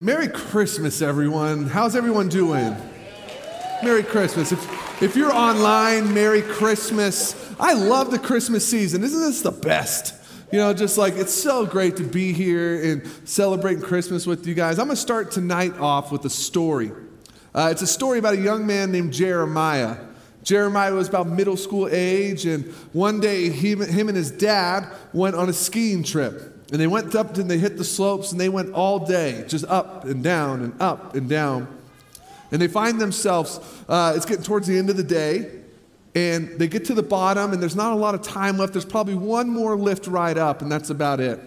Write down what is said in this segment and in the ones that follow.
Merry Christmas, everyone. How's everyone doing? Merry Christmas. If, if you're online, Merry Christmas. I love the Christmas season. Isn't this the best? You know, just like it's so great to be here and celebrating Christmas with you guys. I'm going to start tonight off with a story. Uh, it's a story about a young man named Jeremiah. Jeremiah was about middle school age, and one day he, him and his dad went on a skiing trip. And they went up and they hit the slopes and they went all day, just up and down and up and down. And they find themselves, uh, it's getting towards the end of the day, and they get to the bottom, and there's not a lot of time left. There's probably one more lift right up, and that's about it.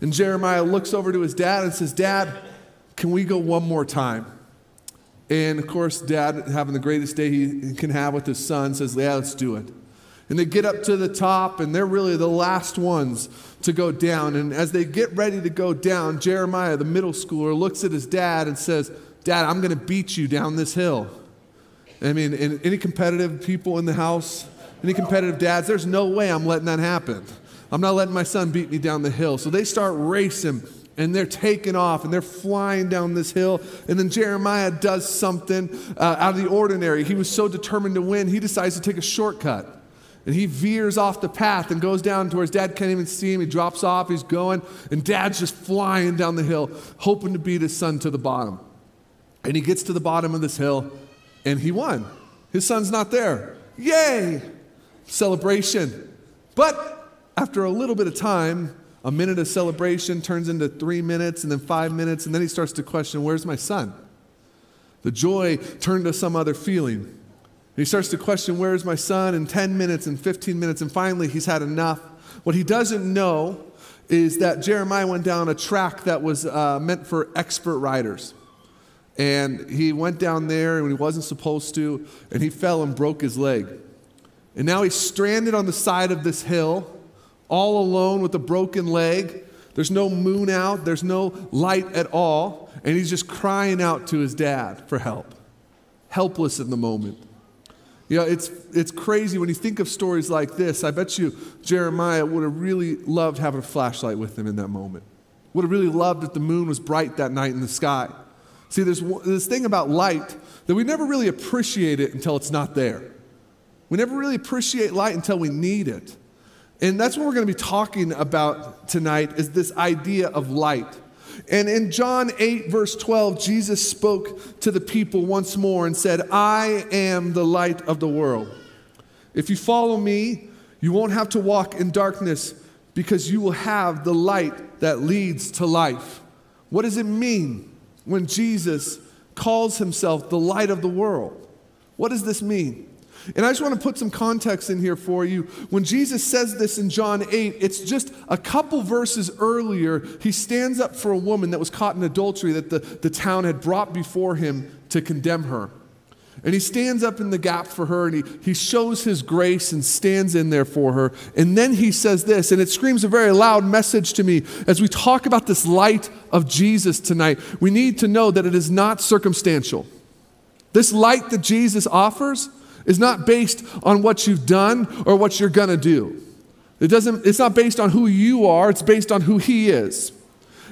And Jeremiah looks over to his dad and says, Dad, can we go one more time? And of course, dad, having the greatest day he can have with his son, says, Yeah, let's do it. And they get up to the top, and they're really the last ones to go down. And as they get ready to go down, Jeremiah, the middle schooler, looks at his dad and says, Dad, I'm going to beat you down this hill. I mean, any competitive people in the house, any competitive dads, there's no way I'm letting that happen. I'm not letting my son beat me down the hill. So they start racing and they're taking off and they're flying down this hill. And then Jeremiah does something uh, out of the ordinary. He was so determined to win, he decides to take a shortcut. And he veers off the path and goes down to where his dad can't even see him. He drops off, he's going, and dad's just flying down the hill, hoping to beat his son to the bottom. And he gets to the bottom of this hill, and he won. His son's not there. Yay! Celebration. But after a little bit of time, a minute of celebration turns into three minutes, and then five minutes, and then he starts to question, Where's my son? The joy turned to some other feeling he starts to question, Where's my son? in 10 minutes and 15 minutes, and finally he's had enough. What he doesn't know is that Jeremiah went down a track that was uh, meant for expert riders. And he went down there when he wasn't supposed to, and he fell and broke his leg. And now he's stranded on the side of this hill, all alone with a broken leg. There's no moon out, there's no light at all, and he's just crying out to his dad for help, helpless in the moment. You know, it's, it's crazy when you think of stories like this. I bet you Jeremiah would have really loved having a flashlight with him in that moment. Would have really loved if the moon was bright that night in the sky. See, there's this thing about light that we never really appreciate it until it's not there. We never really appreciate light until we need it. And that's what we're going to be talking about tonight is this idea of light. And in John 8, verse 12, Jesus spoke to the people once more and said, I am the light of the world. If you follow me, you won't have to walk in darkness because you will have the light that leads to life. What does it mean when Jesus calls himself the light of the world? What does this mean? And I just want to put some context in here for you. When Jesus says this in John 8, it's just a couple verses earlier. He stands up for a woman that was caught in adultery that the, the town had brought before him to condemn her. And he stands up in the gap for her and he, he shows his grace and stands in there for her. And then he says this, and it screams a very loud message to me as we talk about this light of Jesus tonight. We need to know that it is not circumstantial. This light that Jesus offers is not based on what you've done or what you're going to do. It doesn't, it's not based on who you are, it's based on who He is.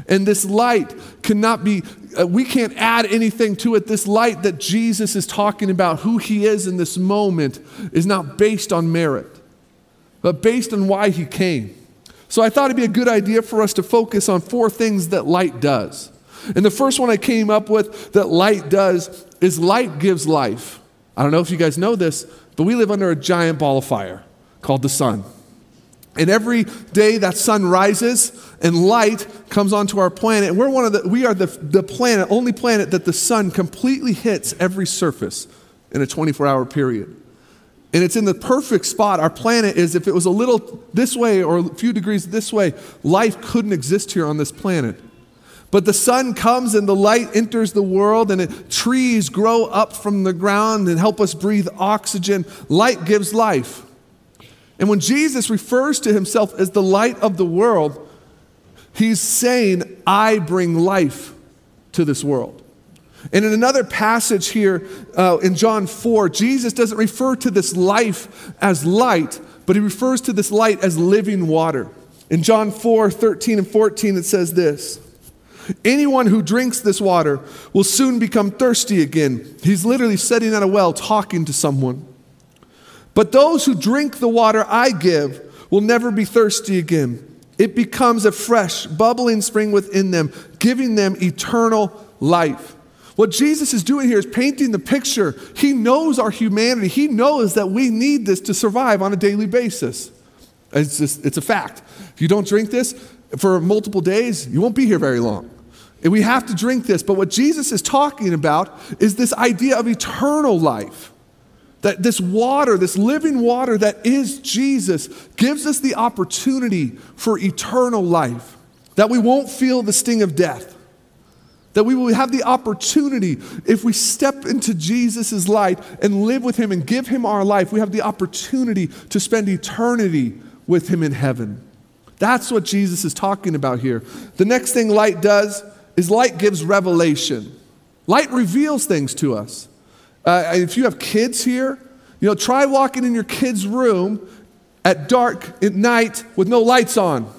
And this light cannot be, uh, we can't add anything to it. This light that Jesus is talking about, who He is in this moment, is not based on merit, but based on why He came. So I thought it'd be a good idea for us to focus on four things that light does. And the first one I came up with that light does is light gives life. I don't know if you guys know this, but we live under a giant ball of fire called the sun. And every day that sun rises and light comes onto our planet. We're one of the, we are the, the planet, only planet that the sun completely hits every surface in a 24 hour period. And it's in the perfect spot. Our planet is, if it was a little this way or a few degrees this way, life couldn't exist here on this planet. But the sun comes and the light enters the world, and it, trees grow up from the ground and help us breathe oxygen. Light gives life. And when Jesus refers to himself as the light of the world, he's saying, I bring life to this world. And in another passage here uh, in John 4, Jesus doesn't refer to this life as light, but he refers to this light as living water. In John 4 13 and 14, it says this. Anyone who drinks this water will soon become thirsty again. He's literally sitting at a well talking to someone. But those who drink the water I give will never be thirsty again. It becomes a fresh, bubbling spring within them, giving them eternal life. What Jesus is doing here is painting the picture. He knows our humanity. He knows that we need this to survive on a daily basis. It's, just, it's a fact. If you don't drink this for multiple days, you won't be here very long. And we have to drink this. But what Jesus is talking about is this idea of eternal life. That this water, this living water that is Jesus, gives us the opportunity for eternal life. That we won't feel the sting of death. That we will have the opportunity, if we step into Jesus' light and live with Him and give Him our life, we have the opportunity to spend eternity with Him in heaven. That's what Jesus is talking about here. The next thing light does is light gives revelation. Light reveals things to us. Uh, if you have kids here, you know, try walking in your kid's room at dark at night with no lights on.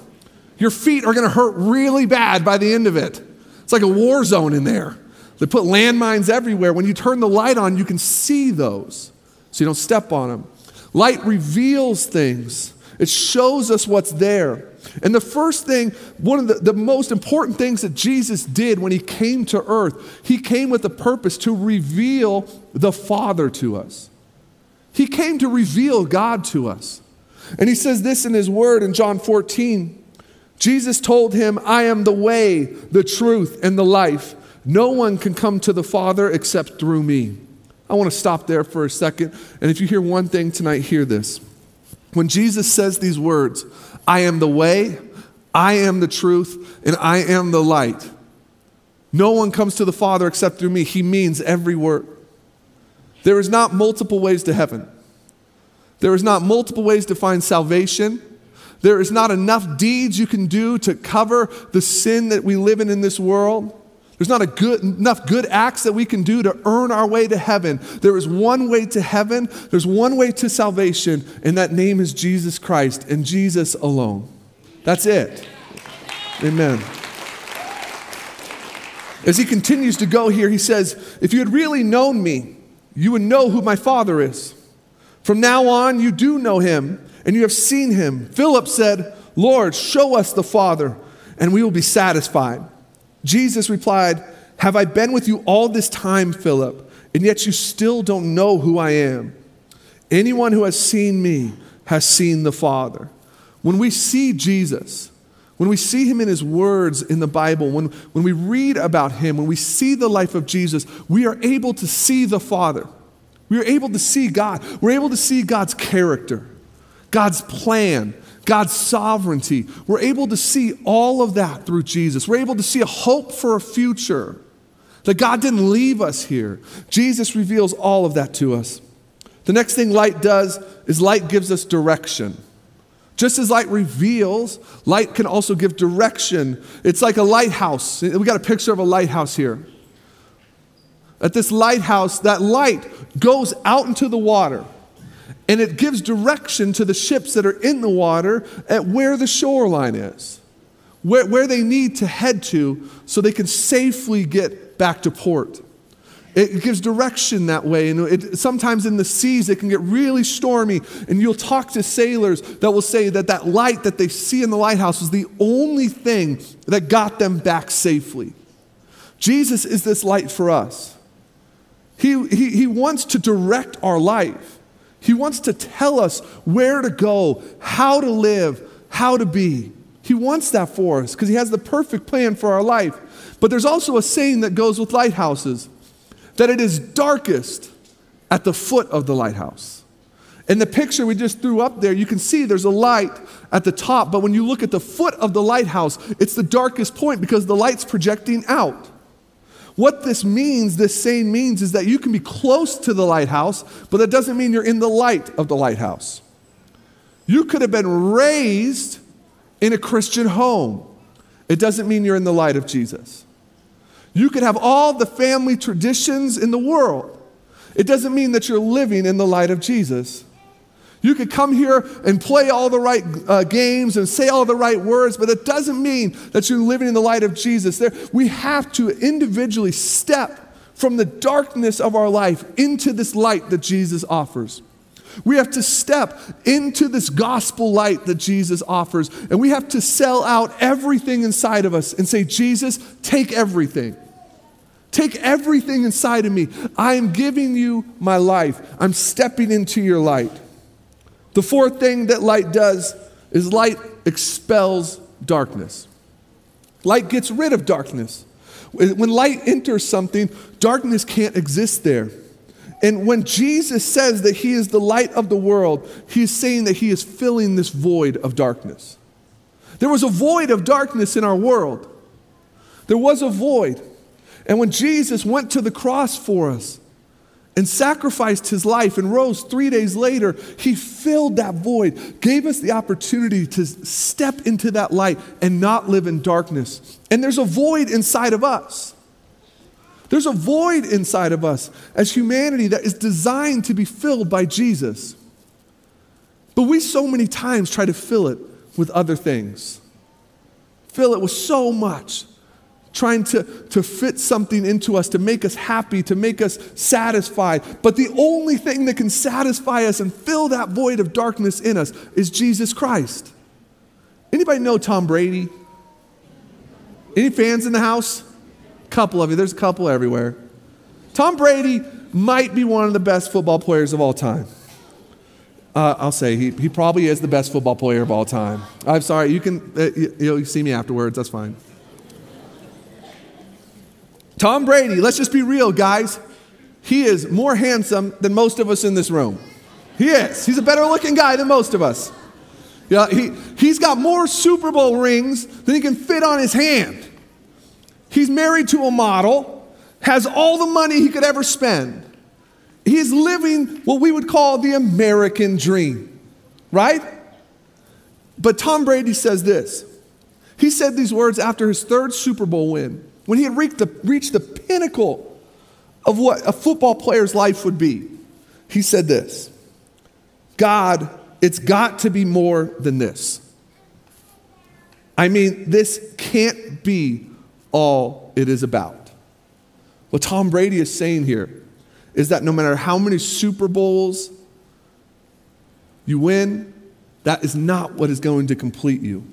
Your feet are going to hurt really bad by the end of it. It's like a war zone in there. They put landmines everywhere. When you turn the light on, you can see those so you don't step on them. Light reveals things, it shows us what's there. And the first thing, one of the, the most important things that Jesus did when he came to earth, he came with a purpose to reveal the Father to us. He came to reveal God to us. And he says this in his word in John 14. Jesus told him, I am the way, the truth, and the life. No one can come to the Father except through me. I want to stop there for a second. And if you hear one thing tonight, hear this. When Jesus says these words, I am the way, I am the truth, and I am the light. No one comes to the Father except through me. He means every word. There is not multiple ways to heaven. There is not multiple ways to find salvation. There is not enough deeds you can do to cover the sin that we live in in this world. There's not good, enough good acts that we can do to earn our way to heaven. There is one way to heaven, there's one way to salvation, and that name is Jesus Christ and Jesus alone. That's it. Amen. As he continues to go here, he says, If you had really known me, you would know who my Father is. From now on, you do know him, and you have seen him. Philip said, Lord, show us the Father, and we will be satisfied. Jesus replied, Have I been with you all this time, Philip, and yet you still don't know who I am? Anyone who has seen me has seen the Father. When we see Jesus, when we see him in his words in the Bible, when, when we read about him, when we see the life of Jesus, we are able to see the Father. We are able to see God. We're able to see God's character, God's plan, God's sovereignty. We're able to see all of that through Jesus. We're able to see a hope for a future. That God didn't leave us here. Jesus reveals all of that to us. The next thing light does is light gives us direction. Just as light reveals, light can also give direction. It's like a lighthouse. We got a picture of a lighthouse here. At this lighthouse, that light goes out into the water and it gives direction to the ships that are in the water at where the shoreline is, where, where they need to head to so they can safely get back to port. It gives direction that way. And it, sometimes in the seas, it can get really stormy. And you'll talk to sailors that will say that that light that they see in the lighthouse is the only thing that got them back safely. Jesus is this light for us. He, he, he wants to direct our life. He wants to tell us where to go, how to live, how to be. He wants that for us because He has the perfect plan for our life. But there's also a saying that goes with lighthouses that it is darkest at the foot of the lighthouse. In the picture we just threw up there, you can see there's a light at the top, but when you look at the foot of the lighthouse, it's the darkest point because the light's projecting out. What this means, this saying means, is that you can be close to the lighthouse, but that doesn't mean you're in the light of the lighthouse. You could have been raised in a Christian home. It doesn't mean you're in the light of Jesus. You could have all the family traditions in the world. It doesn't mean that you're living in the light of Jesus. You could come here and play all the right uh, games and say all the right words, but it doesn't mean that you're living in the light of Jesus. There, we have to individually step from the darkness of our life into this light that Jesus offers. We have to step into this gospel light that Jesus offers, and we have to sell out everything inside of us and say, Jesus, take everything. Take everything inside of me. I am giving you my life. I'm stepping into your light. The fourth thing that light does is light expels darkness. Light gets rid of darkness. When light enters something, darkness can't exist there. And when Jesus says that he is the light of the world, he's saying that he is filling this void of darkness. There was a void of darkness in our world. There was a void. And when Jesus went to the cross for us and sacrificed his life and rose three days later, he filled that void, gave us the opportunity to step into that light and not live in darkness. And there's a void inside of us. There's a void inside of us as humanity that is designed to be filled by Jesus. But we so many times try to fill it with other things. Fill it with so much, trying to, to fit something into us, to make us happy, to make us satisfied. But the only thing that can satisfy us and fill that void of darkness in us is Jesus Christ. Anybody know Tom Brady? Any fans in the house? Couple of you, there's a couple everywhere. Tom Brady might be one of the best football players of all time. Uh, I'll say he, he probably is the best football player of all time. I'm sorry, you can uh, you, you'll see me afterwards, that's fine. Tom Brady, let's just be real, guys. He is more handsome than most of us in this room. He is. He's a better looking guy than most of us. Yeah, he, he's got more Super Bowl rings than he can fit on his hand. He's married to a model, has all the money he could ever spend. He's living what we would call the American dream, right? But Tom Brady says this. He said these words after his third Super Bowl win, when he had reached the, reached the pinnacle of what a football player's life would be. He said this God, it's got to be more than this. I mean, this can't be all it is about. What Tom Brady is saying here is that no matter how many Super Bowls you win, that is not what is going to complete you.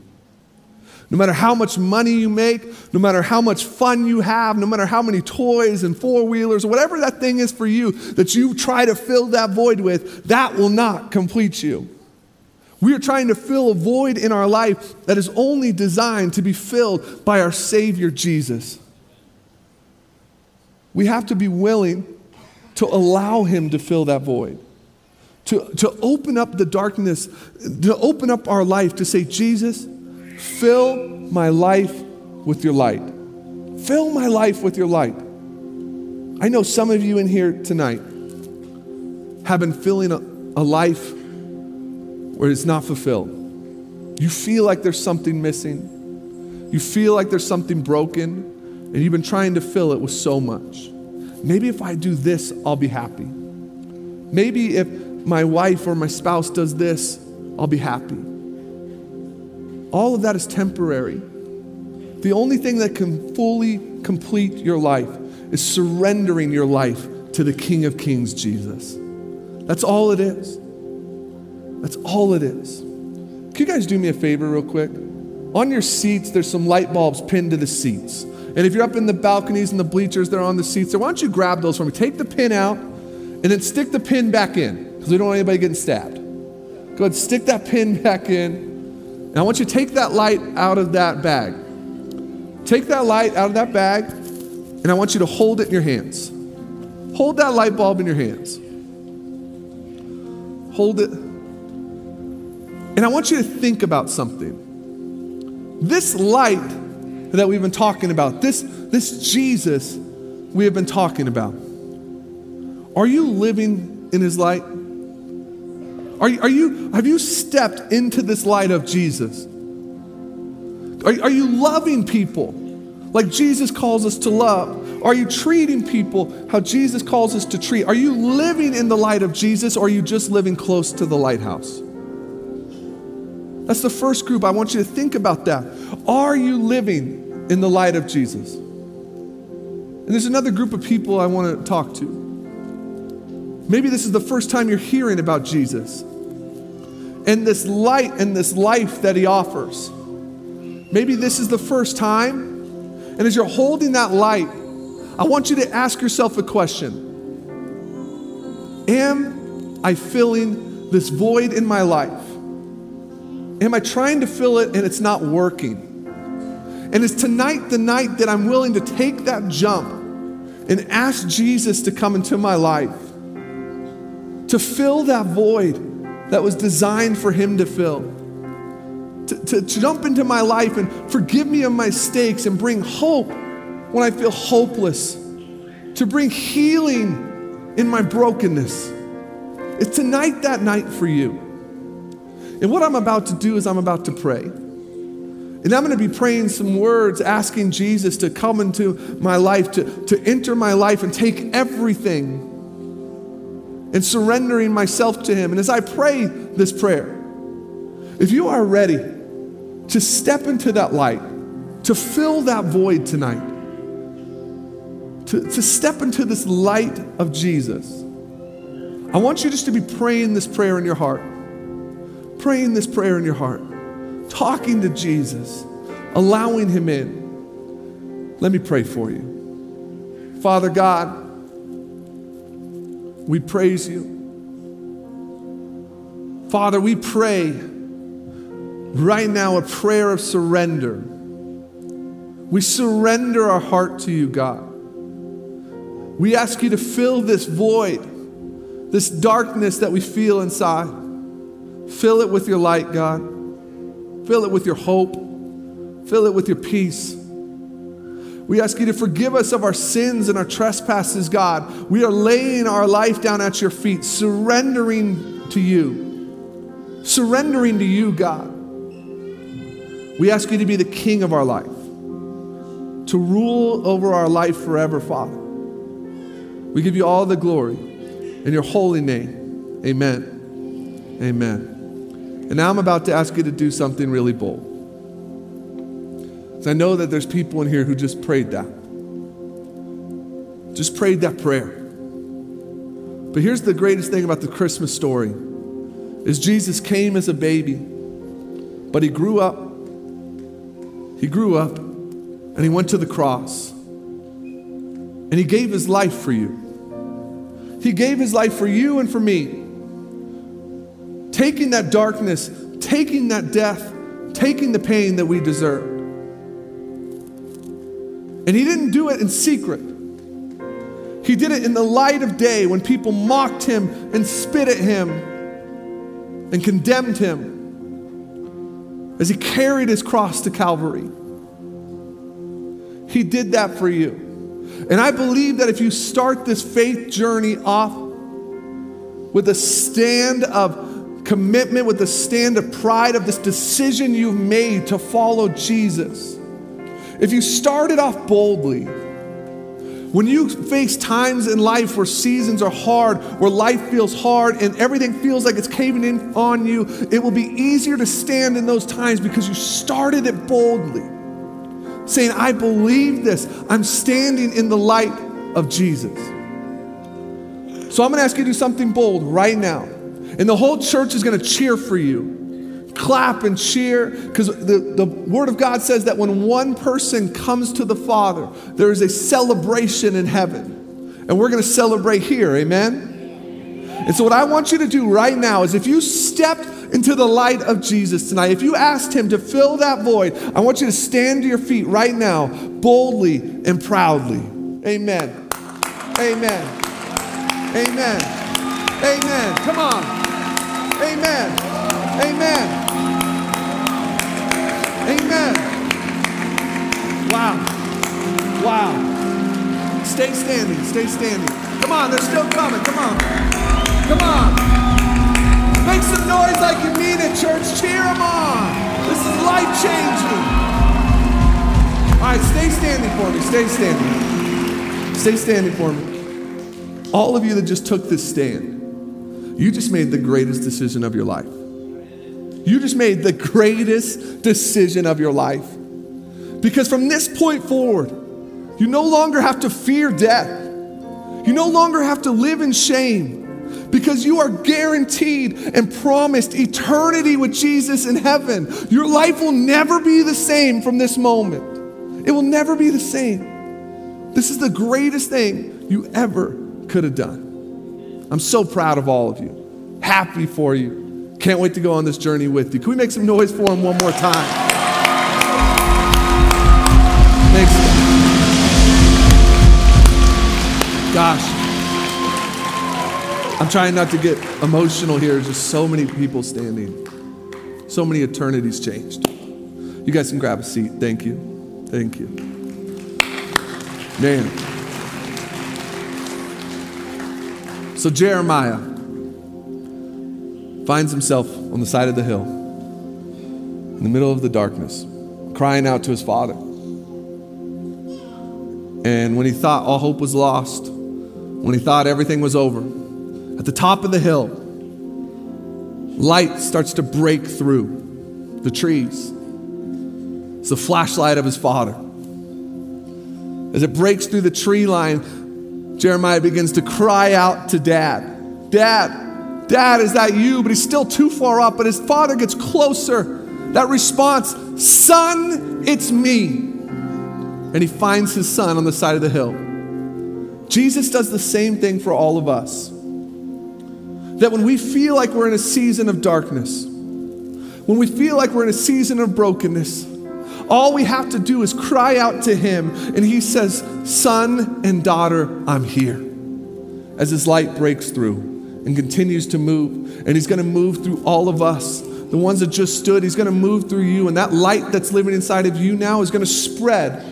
No matter how much money you make, no matter how much fun you have, no matter how many toys and four wheelers, or whatever that thing is for you that you try to fill that void with, that will not complete you. We are trying to fill a void in our life that is only designed to be filled by our Savior Jesus. We have to be willing to allow Him to fill that void, to, to open up the darkness, to open up our life to say, Jesus, fill my life with your light. Fill my life with your light. I know some of you in here tonight have been filling a, a life where it's not fulfilled. You feel like there's something missing. You feel like there's something broken, and you've been trying to fill it with so much. Maybe if I do this, I'll be happy. Maybe if my wife or my spouse does this, I'll be happy. All of that is temporary. The only thing that can fully complete your life is surrendering your life to the King of Kings, Jesus. That's all it is. That's all it is. Can you guys do me a favor, real quick? On your seats, there's some light bulbs pinned to the seats. And if you're up in the balconies and the bleachers, they're on the seats there. Why don't you grab those for me? Take the pin out and then stick the pin back in because we don't want anybody getting stabbed. Go ahead, stick that pin back in. I want you to take that light out of that bag. Take that light out of that bag, and I want you to hold it in your hands. Hold that light bulb in your hands. Hold it and I want you to think about something. This light that we've been talking about, this, this Jesus we have been talking about, are you living in his light? Are are you, have you stepped into this light of Jesus? Are, are you loving people like Jesus calls us to love? Are you treating people how Jesus calls us to treat? Are you living in the light of Jesus or are you just living close to the lighthouse? That's the first group. I want you to think about that. Are you living in the light of Jesus? And there's another group of people I want to talk to. Maybe this is the first time you're hearing about Jesus and this light and this life that he offers. Maybe this is the first time. And as you're holding that light, I want you to ask yourself a question Am I filling this void in my life? Am I trying to fill it and it's not working? And is tonight the night that I'm willing to take that jump and ask Jesus to come into my life? To fill that void that was designed for Him to fill? To, to, jump into my life and forgive me of my mistakes and bring hope when I feel hopeless? To bring healing in my brokenness? It's tonight that night for you? And what I'm about to do is I'm about to pray. And I'm going to be praying some words, asking Jesus to come into my life, to, to enter my life and take everything and surrendering myself to Him. And as I pray this prayer, if you are ready to step into that light, to fill that void tonight, to, to step into this light of Jesus, I want you just to be praying this prayer in your heart. Praying this prayer in your heart talking to Jesus, allowing Him in. Let me pray for you. Father God, we praise you. Father, we pray right now a prayer of surrender. We surrender our heart to you, God. We ask you to fill this void, this darkness that we feel inside. Fill it with your light, God. Fill it with your hope. Fill it with your peace. We ask you to forgive us of our sins and our trespasses, God. We are laying our life down at your feet, surrendering to you. Surrendering to you, God. We ask you to be the king of our life, to rule over our life forever, Father. We give you all the glory in your holy name. Amen. Amen. And now I'm about to ask you to do something really bold. I know that there's people in here who just prayed that. Just prayed that prayer. But here's the greatest thing about the Christmas story is Jesus came as a baby, but he grew up. He grew up and he went to the cross. And he gave his life for you. He gave his life for you and for me taking that darkness, taking that death, taking the pain that we deserve. And he didn't do it in secret. He did it in the light of day when people mocked him and spit at him and condemned him as he carried his cross to Calvary. He did that for you. And I believe that if you start this faith journey off with a stand of commitment, with a stand of pride of this decision you've made to follow Jesus. If you started off boldly, when you face times in life where seasons are hard, where life feels hard, and everything feels like it's caving in on you, it will be easier to stand in those times because you started it boldly. Saying, I believe this. I'm standing in the light of Jesus. So I'm going to ask you to do something bold right now. And the whole church is going to cheer for you. Clap and cheer because the, the Word of God says that when one person comes to the Father, there is a celebration in heaven. And we're going to celebrate here. Amen? And so, what I want you to do right now is if you stepped into the light of Jesus tonight, if you asked Him to fill that void, I want you to stand to your feet right now, boldly and proudly. Amen. Amen. Amen. Amen. Come on. Amen. Amen. Amen. Wow. Wow. Stay standing. Stay standing. Come on, they're still coming. Come on. Come on. Make some noise like you mean it, church. Cheer them on. This is life changing. All right, stay standing for me. Stay standing. stay standing for me. All of you that just took this stand, you just made the greatest decision of your life. You just made the greatest decision of your life. Because from this point forward, you no longer have to fear death. You no longer have to live in shame because you are guaranteed and promised eternity with Jesus in heaven. Your life will never be the same from this moment. It will never be the same. This is the greatest thing you ever could have done. I'm so proud of all of you. Happy for you. Can't wait to go on this journey with you. Can we make some noise for him one more time? Thanks. Gosh. I'm trying not to get emotional here. There's just so many people standing. So many eternities changed. You guys can grab a seat. Thank you. Thank you. Man. So Jeremiah finds himself on the side of the hill, in the middle of the darkness, crying out to his father. And when he thought all hope was lost, when he thought everything was over, at the top of the hill, light starts to break through the trees. It's the flashlight of his father. As it breaks through the tree line, Jeremiah begins to cry out to dad. Dad, dad, is that you? But he's still too far up. But his father gets closer. That response, son, it's me and he finds his son on the side of the hill. Jesus does the same thing for all of us. That when we feel like we're in a season of darkness, when we feel like we're in a season of brokenness, all we have to do is cry out to him, and he says, Son and daughter, I'm here. As his light breaks through and continues to move, and he's gonna move through all of us. The ones that just stood, he's gonna move through you, and that light that's living inside of you now is gonna spread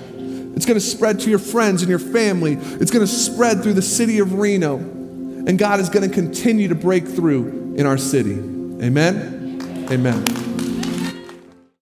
it's going to spread to your friends and your family. It's going to spread through the city of Reno. And God is going to continue to break through in our city. Amen? Amen.